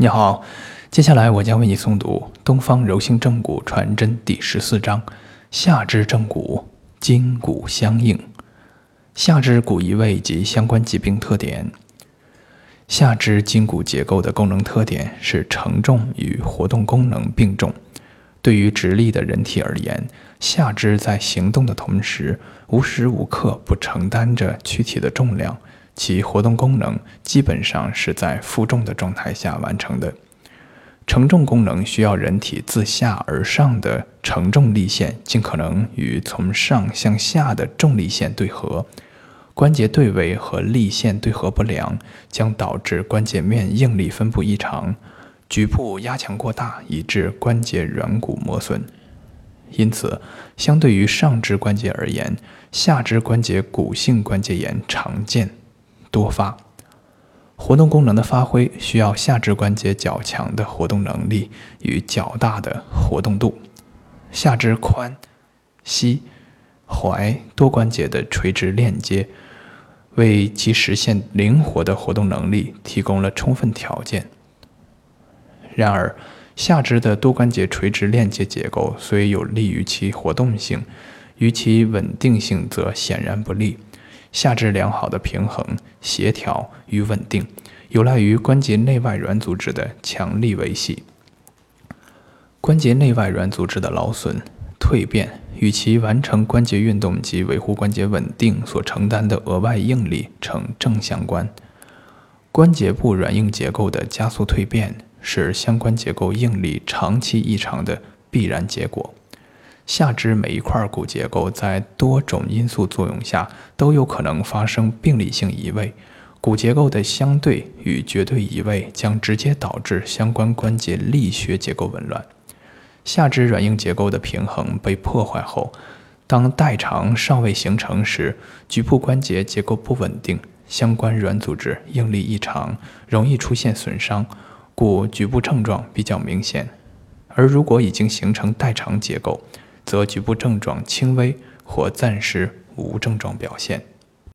你好，接下来我将为你诵读《东方柔性正骨传真》第十四章：下肢正骨，筋骨相应。下肢骨移位及相关疾病特点。下肢筋骨结构的功能特点是承重与活动功能并重。对于直立的人体而言，下肢在行动的同时，无时无刻不承担着躯体的重量。其活动功能基本上是在负重的状态下完成的。承重功能需要人体自下而上的承重力线尽可能与从上向下的重力线对合。关节对位和力线对合不良，将导致关节面应力分布异常，局部压强过大，以致关节软骨磨损。因此，相对于上肢关节而言，下肢关节骨性关节炎常见。多发，活动功能的发挥需要下肢关节较强的活动能力与较大的活动度。下肢髋、膝、踝多关节的垂直链接，为其实现灵活的活动能力提供了充分条件。然而，下肢的多关节垂直链接结构虽有利于其活动性，于其稳定性则显然不利。下肢良好的平衡、协调与稳定，有赖于关节内外软组织的强力维系。关节内外软组织的劳损、蜕变，与其完成关节运动及维护关节稳定所承担的额外应力呈正相关。关节部软硬结构的加速蜕变，是相关结构应力长期异常的必然结果。下肢每一块骨结构在多种因素作用下都有可能发生病理性移位，骨结构的相对与绝对移位将直接导致相关关节力学结构紊乱。下肢软硬结构的平衡被破坏后，当代偿尚未形成时，局部关节结构不稳定，相关软组织应力异常，容易出现损伤，故局部症状比较明显。而如果已经形成代偿结构，则局部症状轻微或暂时无症状表现。